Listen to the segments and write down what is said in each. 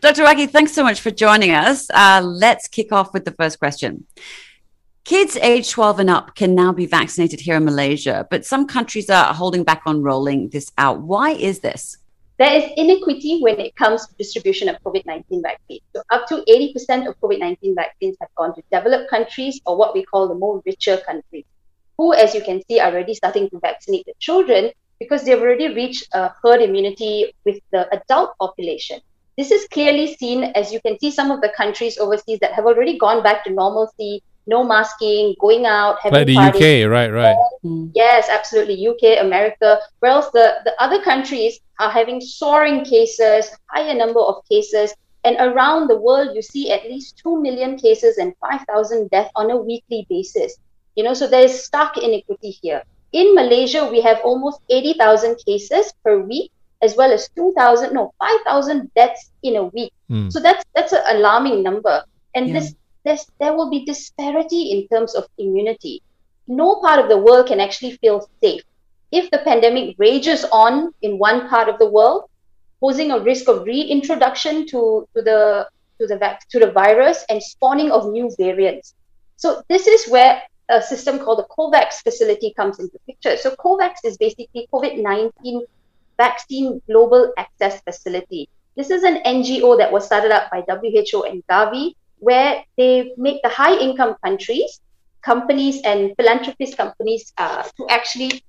Dr. Rakhee, thanks so much for joining us. Uh, let's kick off with the first question. Kids aged 12 and up can now be vaccinated here in Malaysia, but some countries are holding back on rolling this out. Why is this? There is inequity when it comes to distribution of COVID 19 vaccines. So, up to 80% of COVID 19 vaccines have gone to developed countries or what we call the more richer countries, who, as you can see, are already starting to vaccinate the children because they've already reached a herd immunity with the adult population. This is clearly seen as you can see some of the countries overseas that have already gone back to normalcy, no masking, going out, having like the parties. UK, right, right. Mm. Yes, absolutely. UK, America. Whereas the, the other countries are having soaring cases, higher number of cases. And around the world, you see at least 2 million cases and 5,000 deaths on a weekly basis. You know, so there is stark inequity here. In Malaysia, we have almost 80,000 cases per week, as well as 2,000, no, 5,000 deaths in a week. Mm. So that's that's an alarming number. And Yeah. this there's, there will be disparity in terms of immunity. No part of the world can actually feel safe. If the pandemic rages on in one part of the world, posing a risk of reintroduction to, to the to the vac- to the virus and spawning of new variants. So this is where a system called the COVAX facility comes into picture. So COVAX is basically COVID-19 vaccine global access facility. This is an NGO that was started up by WHO and Gavi, where they make the high income countries, companies and philanthropist companies uh, to actually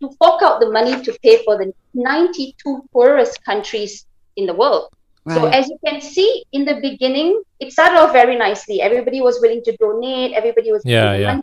to fork out the money to pay for the 92 poorest countries in the world. So as you can see in the beginning, it started off very nicely. Everybody was willing to donate, everybody was Yeah, yeah. money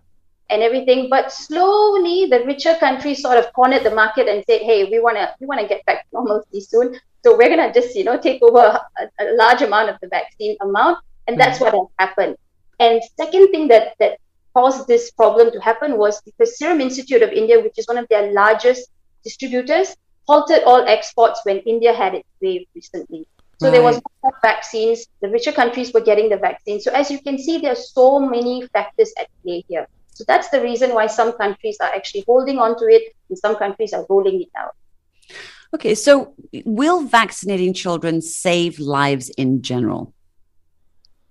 and everything. But slowly the richer countries sort of cornered the market and said, hey, we wanna we wanna get back to normalcy soon. So we're gonna just, you know, take over a, a large amount of the vaccine amount. And that's mm. what happened. And second thing that that caused this problem to happen was because Serum Institute of India, which is one of their largest distributors, halted all exports when India had its wave recently. So there was Right. no more vaccines. The richer countries were getting the vaccine. So as you can see, there are so many factors at play here. So that's the reason why some countries are actually holding on to it and some countries are rolling it out. Okay, so will vaccinating children save lives in general?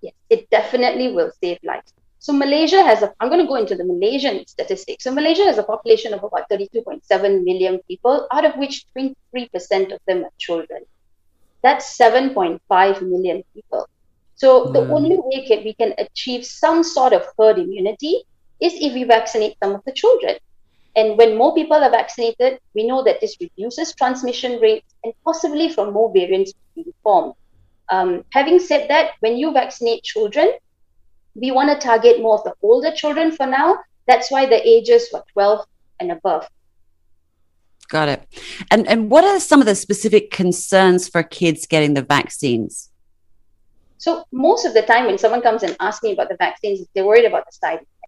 Yes, it definitely will save lives. So Malaysia has a, I'm going to go into the Malaysian statistics. So Malaysia has a population of about 32.7 million people, out of which 23% of them are children. That's 7.5 million people. So the Mm. only way can, we can achieve some sort of herd immunity is if we vaccinate some of the children. And when more people are vaccinated, we know that this reduces transmission rates and possibly from more variants being formed. Um, having said that, when you vaccinate children, we want to target more of the older children for now. That's why the ages were 12 and above. Got it. And and what are some of the specific concerns for kids getting the vaccines? So most of the time, when someone comes and asks me about the vaccines, they're worried about the side effects,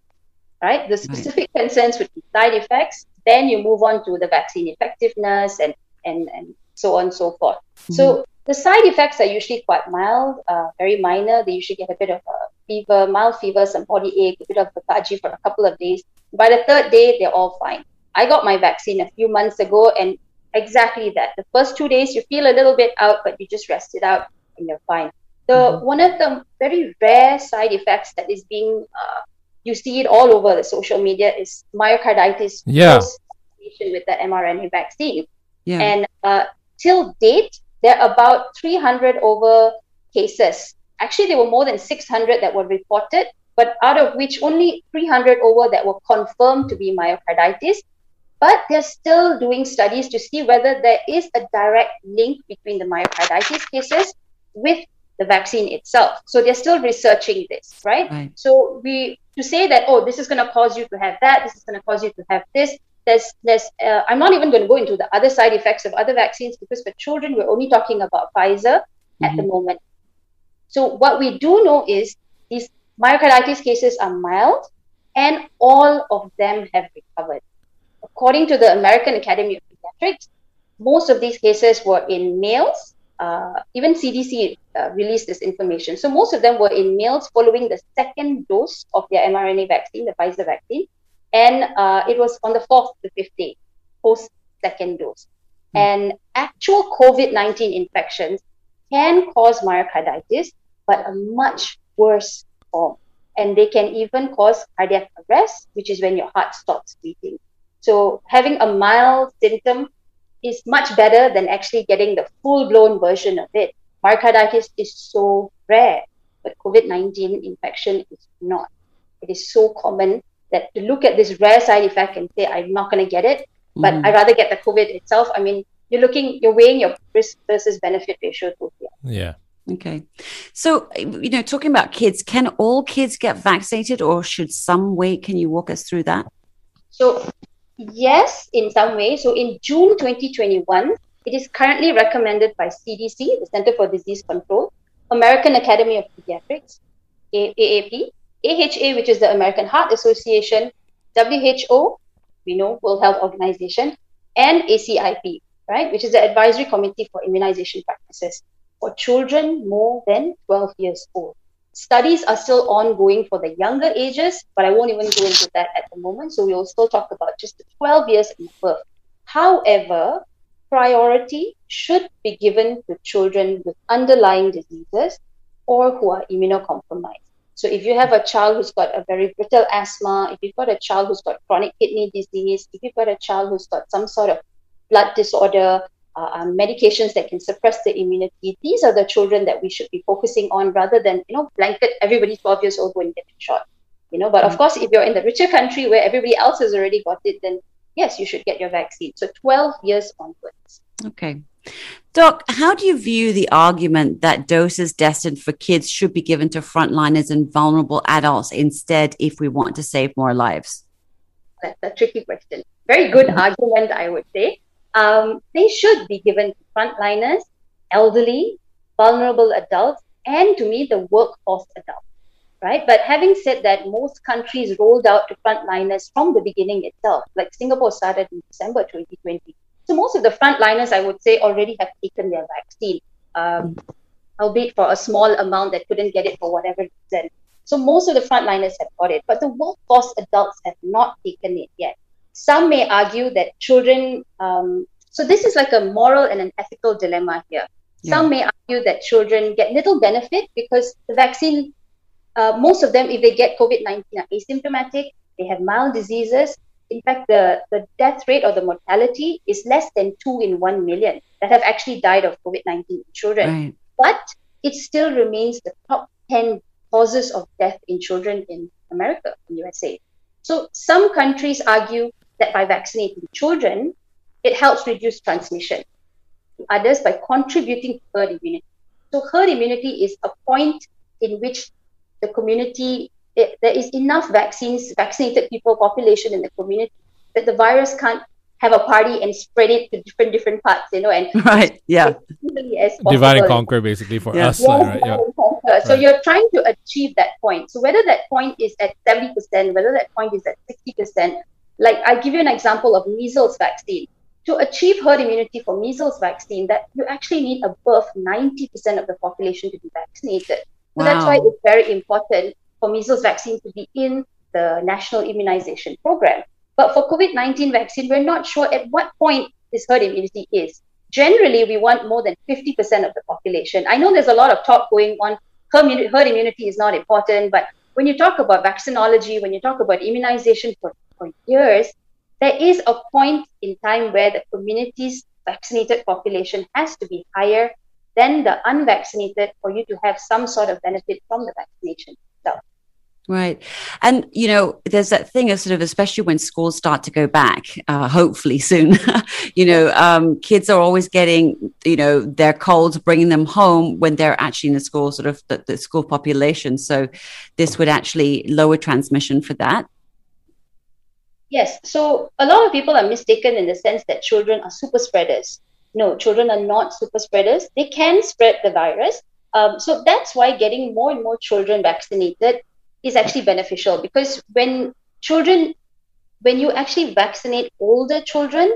right? The specific concerns would be side effects. Then you move on to the vaccine effectiveness and and and so on and so forth. So the side effects are usually quite mild, uh, very minor. They usually get a bit of a fever, mild fever, some body ache, a bit of lethargy for a couple of days. By the third day, they're all fine. I got my vaccine a few months ago, and exactly that. The first two days, you feel a little bit out, but you just rest it out, and you're fine. The one of the very rare side effects that is being uh, you see it all over the social media is myocarditis Yeah. post-vaccination with the mRNA vaccine. Yeah. And uh, till date, there are about 300 over cases. Actually, there were more than 600 that were reported, but out of which only 300 over that were confirmed to be myocarditis. But they're still doing studies to see whether there is a direct link between the myocarditis cases with the vaccine itself. So they're still researching this, right? Right. So we to say that oh, this is going to cause you to have that, this is going to cause you to have this. There's there's uh, I'm not even going to go into the other side effects of other vaccines because for children we're only talking about Pfizer at the moment. So what we do know is these myocarditis cases are mild, and all of them have recovered. According to the American Academy of Pediatrics, most of these cases were in males. Uh, even CDC uh, released this information. So most of them were in males following the second dose of their mRNA vaccine, the Pfizer vaccine, and uh, it was on the fourth to fifth day post second dose. And actual COVID 19 infections can cause myocarditis, but a much worse form. And they can even cause cardiac arrest, which is when your heart stops beating. So having a mild symptom is much better than actually getting the full blown version of it. Myocarditis is so rare, but COVID 19 infection is not. It is so common that to look at this rare side effect and say, I'm not going to get it, but mm. I'd rather get the COVID itself. I mean, you're looking, you're weighing your risk versus benefit ratio totally. Yeah. Okay. So, you know, talking about kids, can all kids get vaccinated or should some wait? Can you walk us through that? So, yes, in some way. So, in June 2021, it is currently recommended by CDC, the Center for Disease Control, American Academy of Pediatrics, AAP, AHA, which is the American Heart Association, WHO, we know World Health Organization, and ACIP, right, which is the Advisory Committee for Immunization Practices for children more than 12 years old. Studies are still ongoing for the younger ages, but I won't even go into that at the moment. So we will still talk about just the 12 years and above. However, priority should be given to children with underlying diseases or who are immunocompromised. So if you have a child who's got a very brittle asthma, if you've got a child who's got chronic kidney disease, if you've got a child who's got some sort of blood disorder, uh, um, medications that can suppress the immunity, these are the children that we should be focusing on rather than, you know, blanket everybody 12 years old going to get a shot. You know, but mm-hmm. of course, if you're in the richer country where everybody else has already got it, then yes, you should get your vaccine. So 12 years onwards. Okay. Doc, how do you view the argument that doses destined for kids should be given to frontliners and vulnerable adults instead if we want to save more lives? That's a tricky question. Very good mm-hmm. argument, I would say. Um, they should be given to frontliners, elderly, vulnerable adults, and to me, the workforce adults, right? But having said that, most countries rolled out to frontliners from the beginning itself. Like Singapore started in December 2020 so most of the frontliners, I would say, already have taken their vaccine, um, albeit for a small amount that couldn't get it for whatever reason. So most of the frontliners have got it, but the workforce adults have not taken it yet. Some may argue that children. Um, so this is like a moral and an ethical dilemma here. Yeah. Some may argue that children get little benefit because the vaccine, uh, most of them, if they get COVID 19, are asymptomatic, they have mild diseases, in fact, the, the death rate or the mortality is less than two in one million that have actually died of COVID 19 children. Right. But it still remains the top 10 causes of death in children in America, in USA. So some countries argue that by vaccinating children, it helps reduce transmission. to Others by contributing to herd immunity. So herd immunity is a point in which the community it, there is enough vaccines, vaccinated people population in the community that the virus can't have a party and spread it to different different parts, you know, and right, yeah, divide and conquer basically for yeah. us, yeah, right? Yeah. So right. you're trying to achieve that point. So whether that point is at seventy percent, whether that point is at sixty percent, like I give you an example of measles vaccine. To achieve herd immunity for measles vaccine, that you actually need above ninety percent of the population to be vaccinated. So wow. that's why it's very important for measles vaccine to be in the national immunization program. But for COVID 19 vaccine, we're not sure at what point this herd immunity is. Generally, we want more than 50% of the population. I know there's a lot of talk going on. Herd immunity is not important, but when you talk about vaccinology, when you talk about immunization for, for years, there is a point in time where the community's vaccinated population has to be higher than the unvaccinated for you to have some sort of benefit from the vaccination itself. Right. And, you know, there's that thing of sort of, especially when schools start to go back, uh, hopefully soon, you know, um, kids are always getting, you know, their colds, bringing them home when they're actually in the school, sort of the, the school population. So this would actually lower transmission for that. Yes. So a lot of people are mistaken in the sense that children are super spreaders. No, children are not super spreaders. They can spread the virus. Um, so that's why getting more and more children vaccinated is actually beneficial because when children, when you actually vaccinate older children,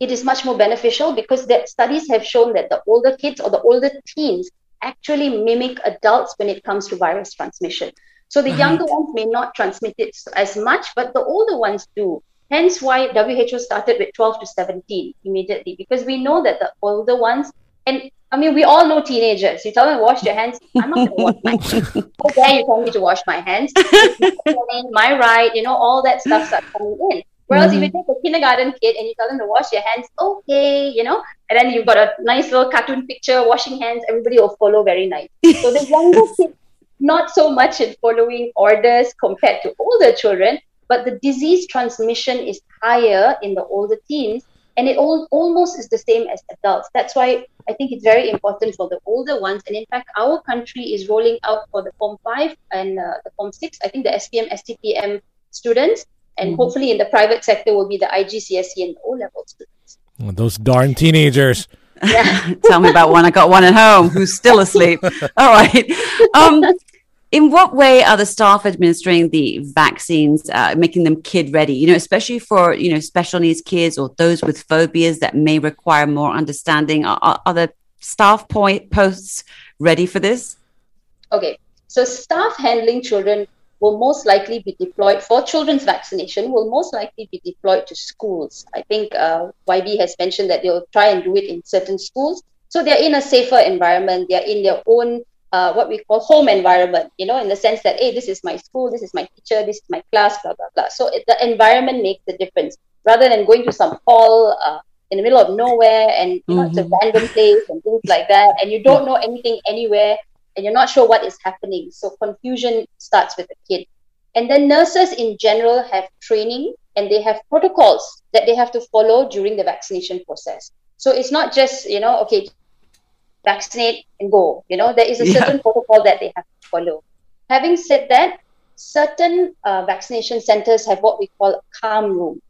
it is much more beneficial because the studies have shown that the older kids or the older teens actually mimic adults when it comes to virus transmission. So the right. younger ones may not transmit it as much, but the older ones do. Hence why WHO started with 12 to 17 immediately, because we know that the older ones And I mean, we all know teenagers. You tell them to wash your hands. I'm not going to wash my hands. How dare you tell me to wash my hands? my right, you know, all that stuff starts coming in. Whereas mm-hmm. if you take a kindergarten kid and you tell them to wash your hands, okay, you know, and then you've got a nice little cartoon picture, washing hands, everybody will follow very nice. So the younger kids, not so much in following orders compared to older children, but the disease transmission is higher in the older teens and it all, almost is the same as adults. That's why I think it's very important for the older ones. And in fact, our country is rolling out for the Form 5 and uh, the Form 6, I think the SPM, STPM students and mm-hmm. hopefully in the private sector will be the IGCSE and O level students. Those darn teenagers. Yeah. Tell me about one. I got one at home who's still asleep. All right. Um, in what way are the staff administering the vaccines, uh, making them kid ready? You know, especially for you know special needs kids or those with phobias that may require more understanding. Are, are the staff point posts ready for this? Okay, so staff handling children will most likely be deployed for children's vaccination will most likely be deployed to schools i think uh, yb has mentioned that they'll try and do it in certain schools so they're in a safer environment they're in their own uh, what we call home environment you know in the sense that hey this is my school this is my teacher this is my class blah blah blah so it, the environment makes the difference rather than going to some hall uh, in the middle of nowhere and you know mm-hmm. it's a mm-hmm. random place and things like that and you don't know anything anywhere and you're not sure what is happening. So confusion starts with the kid. And then nurses in general have training and they have protocols that they have to follow during the vaccination process. So it's not just, you know, okay, vaccinate and go. You know, there is a yeah. certain protocol that they have to follow. Having said that, certain uh, vaccination centers have what we call a calm room,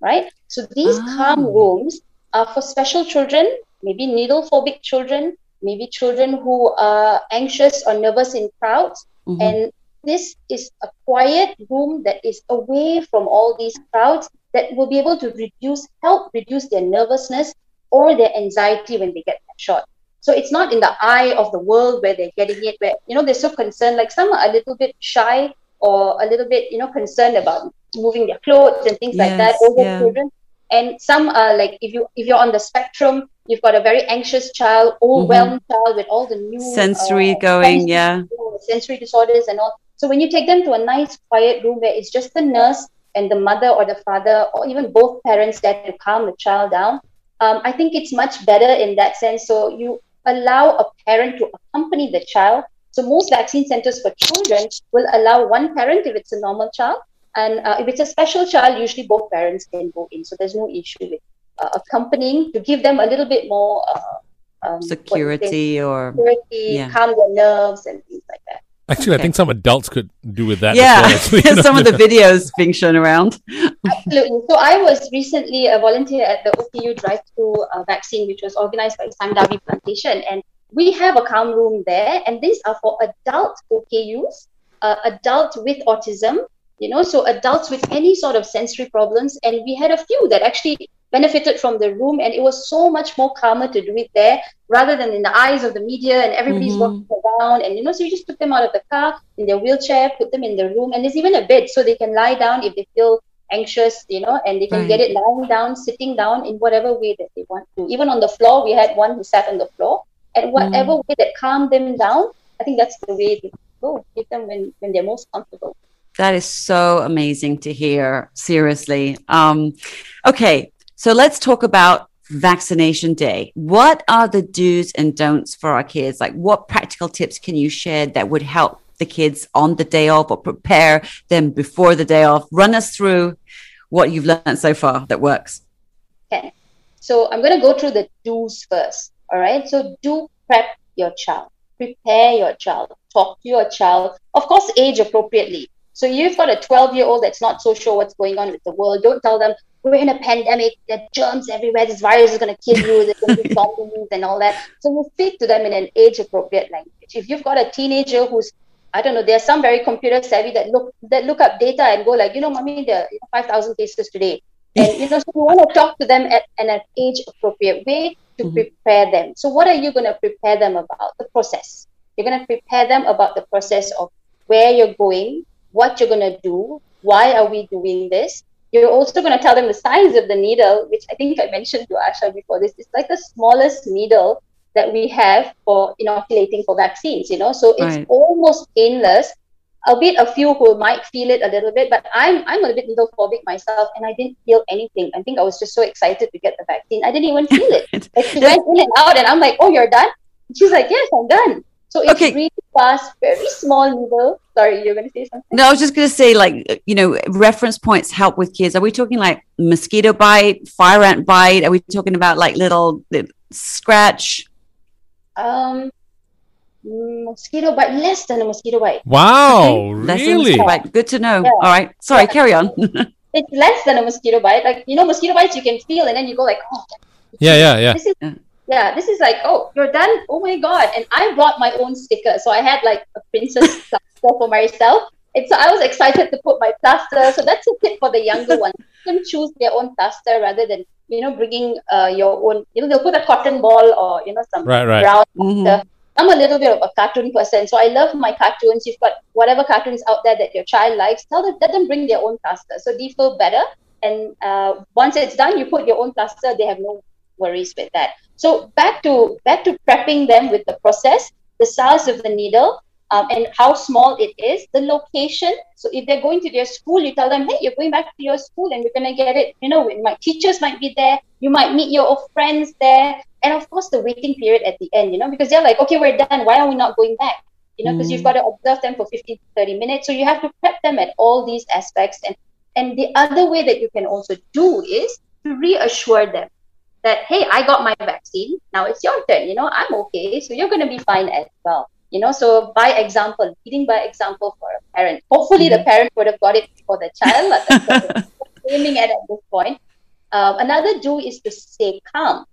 right? So these oh. calm rooms are for special children, maybe needle phobic children, maybe children who are anxious or nervous in crowds. Mm-hmm. And this is a quiet room that is away from all these crowds that will be able to reduce, help reduce their nervousness or their anxiety when they get that shot. So it's not in the eye of the world where they're getting it, where, you know, they're so concerned. Like some are a little bit shy or a little bit, you know, concerned about moving their clothes and things yes, like that. Older yeah. children, and some are like if you if you're on the spectrum you've got a very anxious child overwhelmed mm-hmm. child with all the new sensory uh, going sensory, yeah. sensory disorders and all. So when you take them to a nice quiet room where it's just the nurse and the mother or the father or even both parents there to calm the child down um, i think it's much better in that sense. So you allow a parent to accompany the child. So most vaccine centers for children will allow one parent if it's a normal child. And uh, if it's a special child, usually both parents can go in. So there's no issue with uh, accompanying to give them a little bit more uh, um, security or security, yeah. calm their nerves and things like that. Actually, okay. I think some adults could do with that. Yeah, well, some of the videos being shown around. Absolutely. So I was recently a volunteer at the OKU drive-through uh, vaccine, which was organized by Sime Darby Plantation, and we have a calm room there, and these are for adult OKUs, uh, adults with autism, you know so adults with any sort of sensory problems and we had a few that actually benefited from the room and it was so much more calmer to do it there rather than in the eyes of the media and everybody's mm-hmm. walking around and you know so you just took them out of the car in their wheelchair put them in the room and there's even a bed so they can lie down if they feel anxious you know and they can right. get it lying down sitting down in whatever way that they want to even on the floor we had one who sat on the floor and whatever mm. way that calmed them down i think that's the way to go give them when, when they're most comfortable that is so amazing to hear. Seriously. Um, okay, so let's talk about vaccination day. What are the do's and don'ts for our kids? Like, what practical tips can you share that would help the kids on the day off or prepare them before the day off? Run us through what you've learned so far that works. Okay. So I'm going to go through the do's first. All right. So do prep your child, prepare your child, talk to your child, of course, age appropriately. So you've got a 12 year old that's not so sure what's going on with the world. Don't tell them we're in a pandemic, there are germs everywhere, this virus is going to kill you, there's going to be zombies and all that. So you speak to them in an age appropriate language. If you've got a teenager who's I don't know. There's some very computer savvy that look that look up data and go like, you know, mommy, there are five thousand cases today, and you know, so you want to talk to them at, in an age appropriate way to mm-hmm. prepare them. So, what are you going to prepare them about? The process. You're going to prepare them about the process of where you're going, what you're going to do, why are we doing this. You're also going to tell them the size of the needle, which I think I mentioned to Asha before this. It's like the smallest needle that we have for inoculating for vaccines, you know. So it's Right. almost painless. bit a few who might feel it a little bit, but I'm I'm a bit phobic myself, and I didn't feel anything. I think I was just so excited to get the vaccine, I didn't even feel it. Like she went in and out, and I'm like, "Oh, you're done." She's like, "Yes, I'm done." So it's Okay. really fast, very small needle. Sorry, you're going to say something. No, I was just going to say, like, you know, reference points help with kids. Are we talking like mosquito bite, fire ant bite? Are we talking about like little, little scratch? Um, mosquito bite, less than a mosquito bite. Wow, Less than really? bite. Good to know. Yeah. All right. Sorry, carry on. It's less than a mosquito bite. Like you know, mosquito bites you can feel, and then you go like, "Oh, Yeah, yeah, yeah. this is Yeah. yeah, this is like, oh, you're done. Oh my god! And I brought my own sticker, so I had like a princess plaster for myself. And so I was excited to put my plaster. So that's a tip for the younger ones. You can choose their own plaster rather than you know bringing uh, your own. You know, they'll put a cotton ball or you know some Right, right. brown Mhm. I'm a little bit of a cartoon person, so I love my cartoons. You've got whatever cartoons out there that your child likes. Tell them, let them bring their own plaster, so they feel better. And uh, once it's done, you put your own plaster. They have no worries with that. So back to back to prepping them with the process, the size of the needle, um, and how small it is, the location. So if they're going to their school, you tell them, hey, you're going back to your school, and we're gonna get it. You know, my teachers might be there. You might meet your old friends there. And of course the waiting period at the end you know because they're like okay we're done. Why are we not going back? You know because you've got to observe them for 15 30 minutes. So you have to prep them at all these aspects. And and the other way that you can also do is to reassure them that hey i got my vaccine. Now it's your turn. You know i'm okay. So you're going to be fine as well you know so by example leading by example for a parent hopefully the parent would have got it for the child but that's what aiming at at this point um, another do is to stay calm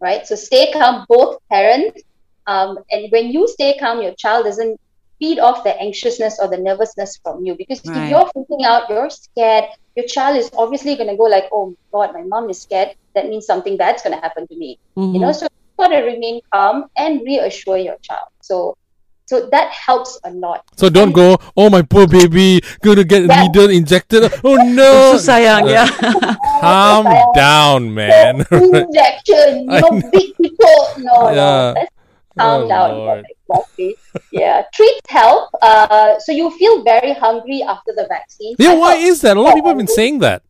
right? So stay calm, both parents. Um, and when you stay calm, your child doesn't feed off the anxiousness or the nervousness from you. Because Right. if you're freaking out, you're scared, your child is obviously going to go like, oh God, my mom is scared. That means something bad's going to happen to me. You know, so you've got to remain calm and reassure your child. So, so that helps a lot. So don't go, oh my poor baby, gonna get Yeah. needle injected. Oh no! so sayang, yeah. Calm down, man. Injection, you know, big people. No, Yeah. no, let's calm Oh, down. Lord. Exactly. Yeah, treats help. Uh, so you feel very hungry after the vaccine. yeah, I why felt- is that? A lot of people have been saying that.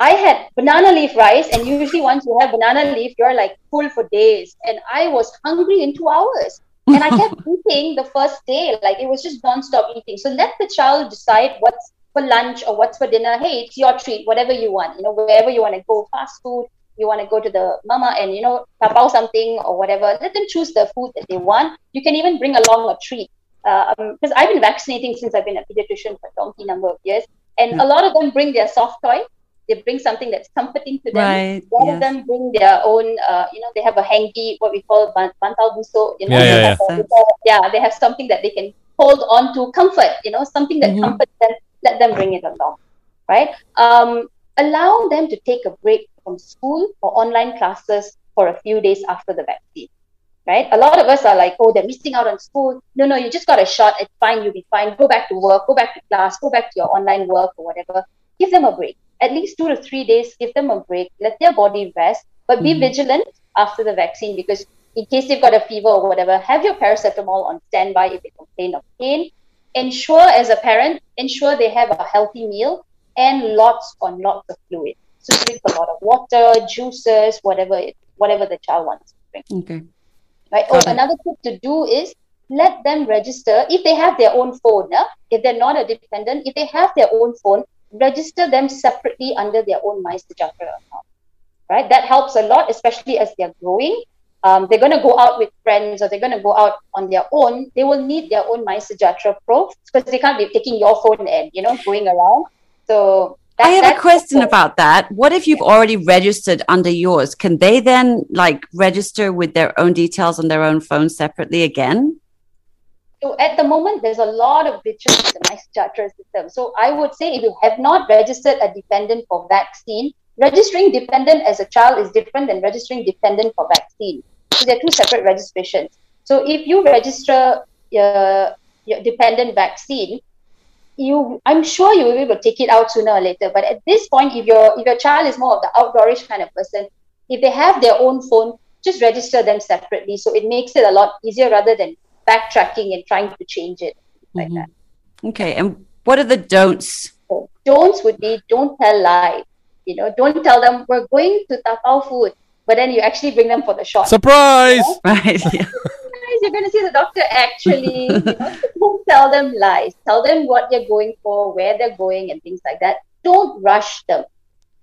I had banana leaf rice, and usually once you have banana leaf, you're like full for days. And I was hungry in two hours. And I kept eating the first day, like it was just non-stop eating. So let the child decide what's for lunch or what's for dinner. Hey, it's your treat, whatever you want. You know, wherever you want to go, fast food, you want to go to the mama and you know, tapao something or whatever. Let them choose the food that they want. You can even bring along a treat. Uh, um, because I've been vaccinating since I've been a pediatrician for a donkey number of years. And hmm. a lot of them bring their soft toy. They bring something that's comforting to them. Right, A lot yes. of them bring their own, uh, you know, they have a hanky, what we call ban- bantal busuk. You know, Yeah, they yeah, have yeah, they have something that they can hold on to comfort, you know, something that Mhm. comforts them. Let them bring it along, right? Um, allow them to take a break from school or online classes for a few days after the vaccine right? A lot of us are like, oh, they're missing out on school. No, no, you just got a shot. It's fine. You'll be fine. Go back to work. Go back to class. Go back to your online work or whatever. Give them a break. At least two to three days. Give them a break. Let their body rest. But be Mhm. vigilant after the vaccine because in case they've got a fever or whatever, have your paracetamol on standby if they complain of pain. Ensure, as a parent, ensure they have a healthy meal and lots and lots of fluid. So drink a lot of water, juices, whatever it, whatever the child wants to drink Okay. right? Oh, another tip to do is let them register if they have their own phone. If they're not a dependent, if they have their own phone, register them separately under their own MySejahtera account. Right? That helps a lot, especially as they're growing. Um, they're going to go out with friends or they're going to go out on their own. They will need their own MySejahtera Pro because they can't be taking your phone and you know going around. So that, I have a question about that. What if you've already registered under yours? Can they then like register with their own details on their own phone separately again? So at the moment, there's a lot of glitches in the charter system. So I would say if you have not registered a dependent for vaccine, registering dependent as a child is different than registering dependent for vaccine. So they're two separate registrations. So if you register your, your dependent vaccine, you I'm sure you will be able to take it out sooner or later. But at this point, if your if your child is more of the outdoorish kind of person, if they have their own phone, just register them separately. So it makes it a lot easier rather than backtracking and trying to change it like Mhm. that. Okay. And what are the don'ts? So don'ts would be don't tell lies. You know, don't tell them we're going to tapao food, but then you actually bring them for the shot. Surprise! Right. Yeah. You're going to see the doctor actually. you know, don't tell them lies. Tell them what they're going for, where they're going, and things like that. Don't rush them.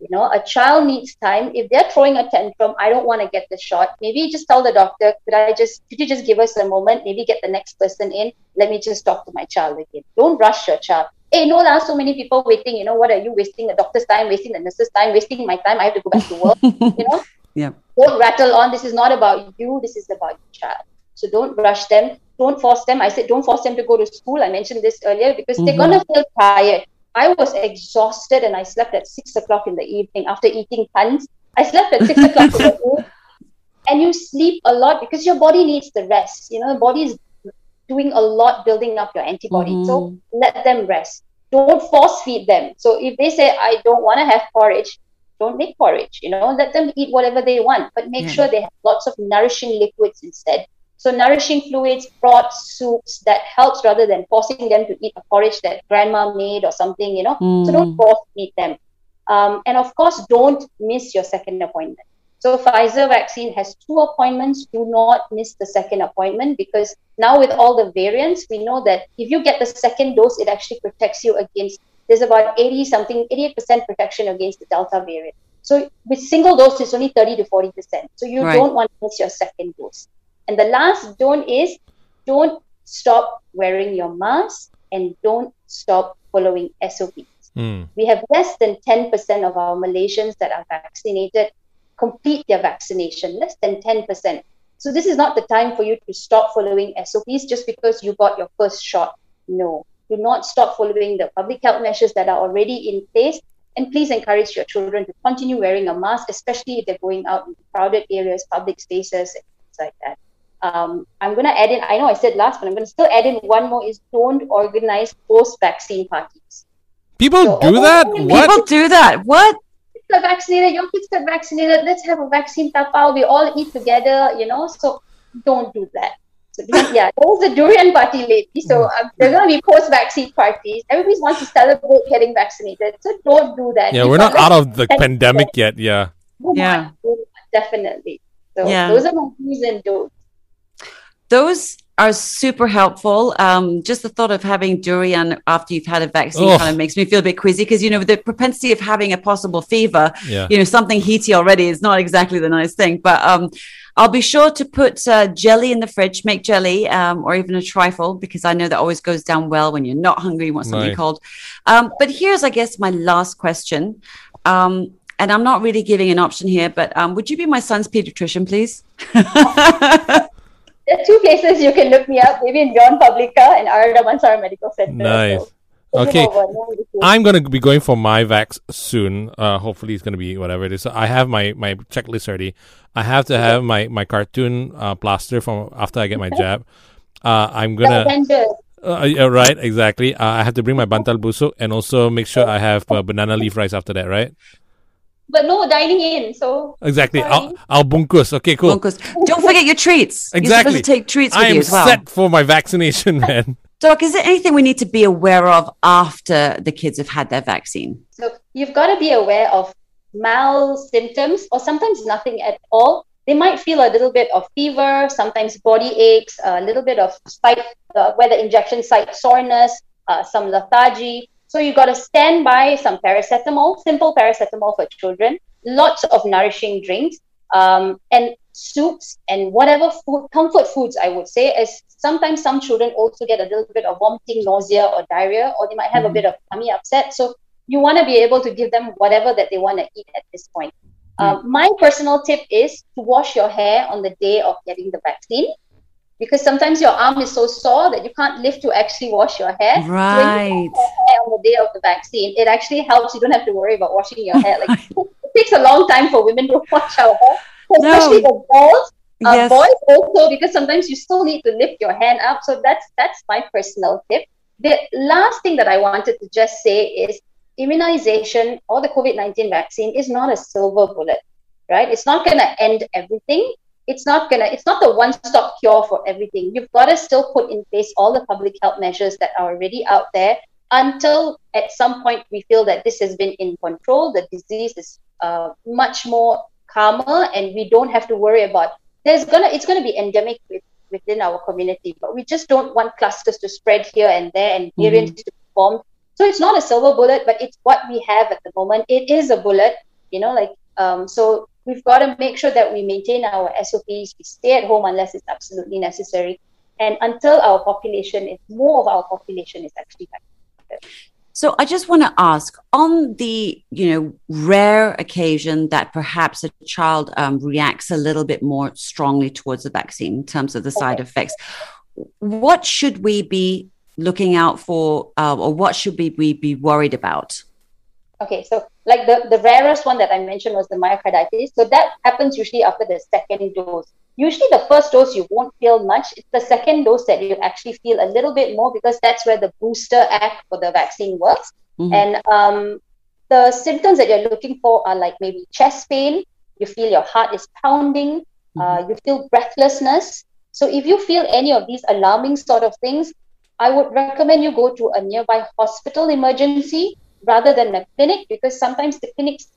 You know, a child needs time. If they're throwing a tantrum, I don't want to get the shot. Maybe just tell the doctor, could I just, could you just give us a moment? Maybe get the next person in. Let me just talk to my child again. Don't rush your child. Hey, no, there are so many people waiting. You know, what are you wasting the doctor's time, wasting the nurse's time, wasting my time? I have to go back to work. you know, Yeah. don't rattle on. This is not about you. This is about your child. So don't rush them. Don't force them. I said don't force them to go to school. I mentioned this earlier because they're Mhm. gonna feel tired. I was exhausted and I slept at six o'clock in the evening after eating tons. I slept at six o'clock in the evening. And you sleep a lot because your body needs the rest. You know, the body is doing a lot building up your antibody. So mm-hmm. let them rest. Don't force feed them. So if they say I don't want to have porridge, don't make porridge. You know, let them eat whatever they want, but make Yeah. sure they have lots of nourishing liquids instead. So nourishing fluids, broths, soups that helps rather than forcing them to eat a porridge that grandma made or something. You know, so don't Mm. force feed them. Um, and of course, don't miss your second appointment. So Pfizer vaccine has two appointments. Do not miss the second appointment because now with all the variants, we know that if you get the second dose, it actually protects you against. There's about 80 something, 88% protection against the Delta variant. So with single dose, it's only 30 to 40%. So you Right. don't want to miss your second dose. And the last don't is don't stop wearing your mask and don't stop following SOPs Hmm. we have less than 10% of our Malaysians that are vaccinated complete their vaccination, less than 10%. So this is not the time for you to stop following SOPs just because you got your first shot. No, do not stop following the public health measures that are already in place. And please encourage your children to continue wearing a mask, especially if they're going out in crowded areas, public spaces, and things like that. Um, I'm going to add in, I know I said last, but I'm going to still add in one more is don't organize post vaccine parties. People So- do that? People What? People do that. What? kids got vaccinated, your kids got vaccinated, let's have a vaccine tapao, we all eat together, you know. So don't do that. So yeah, there was a durian party lately. So um, there's gonna be post-vaccine parties. Everybody wants to celebrate getting vaccinated. So don't do that. Yeah, You we're not out of the pandemic yet. Yeah. Go Yeah. on, definitely. So Yeah. those are my do's and don'ts. Those are super helpful. Um, just the thought of having durian after you've had a vaccine kind of makes me feel a bit queasy because, you know, the propensity of having a possible fever, Yeah. you know, something heaty already is not exactly the nice thing. But um, I'll be sure to put uh, jelly in the fridge, make jelly um, or even a trifle because I know that always goes down well when you're not hungry, you want something Nice. cold. Um, but here's, I guess, my last question. Um, and I'm not really giving an option here, but um, would you be my son's pediatrician, please? There are two places you can look me up, maybe in John Publica and Ara Damansara Medical Center. Nice. So, Okay. over, no issue. I'm gonna be going for my vax soon. Uh, hopefully it's gonna be whatever it is. So I have my my checklist already. I have to have my my cartoon uh, plaster from after I get my jab. Uh, I'm gonna uh, yeah, right exactly. Uh, I have to bring my bantal busuk and also make sure I have uh, banana leaf rice after that. Right? But no dining in, so Exactly. Sorry. I'll I'll bunkus. Okay, cool. Bunkers. Don't forget your treats. You're Exactly. supposed to take treats with I you as well. set for my vaccination, man. Doc, is there anything we need to be aware of after the kids have had their vaccine? So you've got to be aware of mild symptoms or sometimes nothing at all. They might feel a little bit of fever, sometimes body aches, a little bit of site, uh, where the injection site soreness, uh, some lethargy. So you've got to stand by some paracetamol, simple paracetamol for children, lots of nourishing drinks, um, and soups and whatever food, comfort foods, I would say, as sometimes some children also get a little bit of vomiting, nausea, or diarrhea, or they might have a Mhm. bit of tummy upset. So you want to be able to give them whatever that they want to eat at this point. Um, my personal tip is to wash your hair on the day of getting the vaccine because sometimes your arm is so sore that you can't lift to actually wash your hair. So you Right. wash your hair on the day of the vaccine, it actually helps. You don't have to worry about washing your hair. Like it takes a long time for women to wash our hair, especially the balls. Uh, Yes. Boys also because sometimes you still need to lift your hand up. So that's that's my personal tip. The last thing that I wanted to just say is immunization or the COVID 19 vaccine is not a silver bullet, right? It's not going to end everything, it's not gonna it's not the one stop cure for everything. You've got to still put in place all the public health measures that are already out there until at some point we feel that this has been in control the disease is uh, much more calmer and we don't have to worry about there's gonna it's gonna be endemic with, within our community but we just don't want clusters to spread here and there and variants mm-hmm. to form so it's not a silver bullet but it's what we have at the moment. It is a bullet you know like um, so we've got to make sure that we maintain our SOPs, we stay at home unless it's absolutely necessary, and until our population is more of our population is actually vaccinated. So I just want to ask on the you know rare occasion that perhaps a child um, reacts a little bit more strongly towards the vaccine in terms of the side okay. effects, what should we be looking out for, uh, or what should we, we be worried about? Okay, so like the, the rarest one that I mentioned was the myocarditis. So that happens usually after the second dose. Usually the first dose you won't feel much. It's the second dose that you actually feel a little bit more because that's where the booster act for the vaccine works. Mm-hmm. And um, the symptoms that you're looking for are like maybe chest pain, you feel your heart is pounding, mm-hmm. uh, you feel breathlessness. So if you feel any of these alarming sort of things, I would recommend you go to a nearby hospital emergency rather than a clinic because sometimes the clinics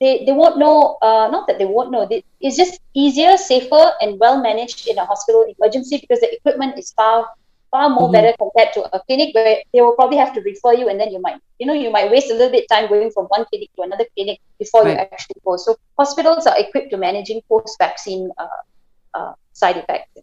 they, they won't know uh, not that they won't know they, it's just easier safer and well managed in a hospital emergency because the equipment is far far more mm-hmm. better compared to a clinic where they will probably have to refer you and then you might you know you might waste a little bit time going from one clinic to another clinic before right. you actually go so hospitals are equipped to managing post vaccine uh, uh, side effects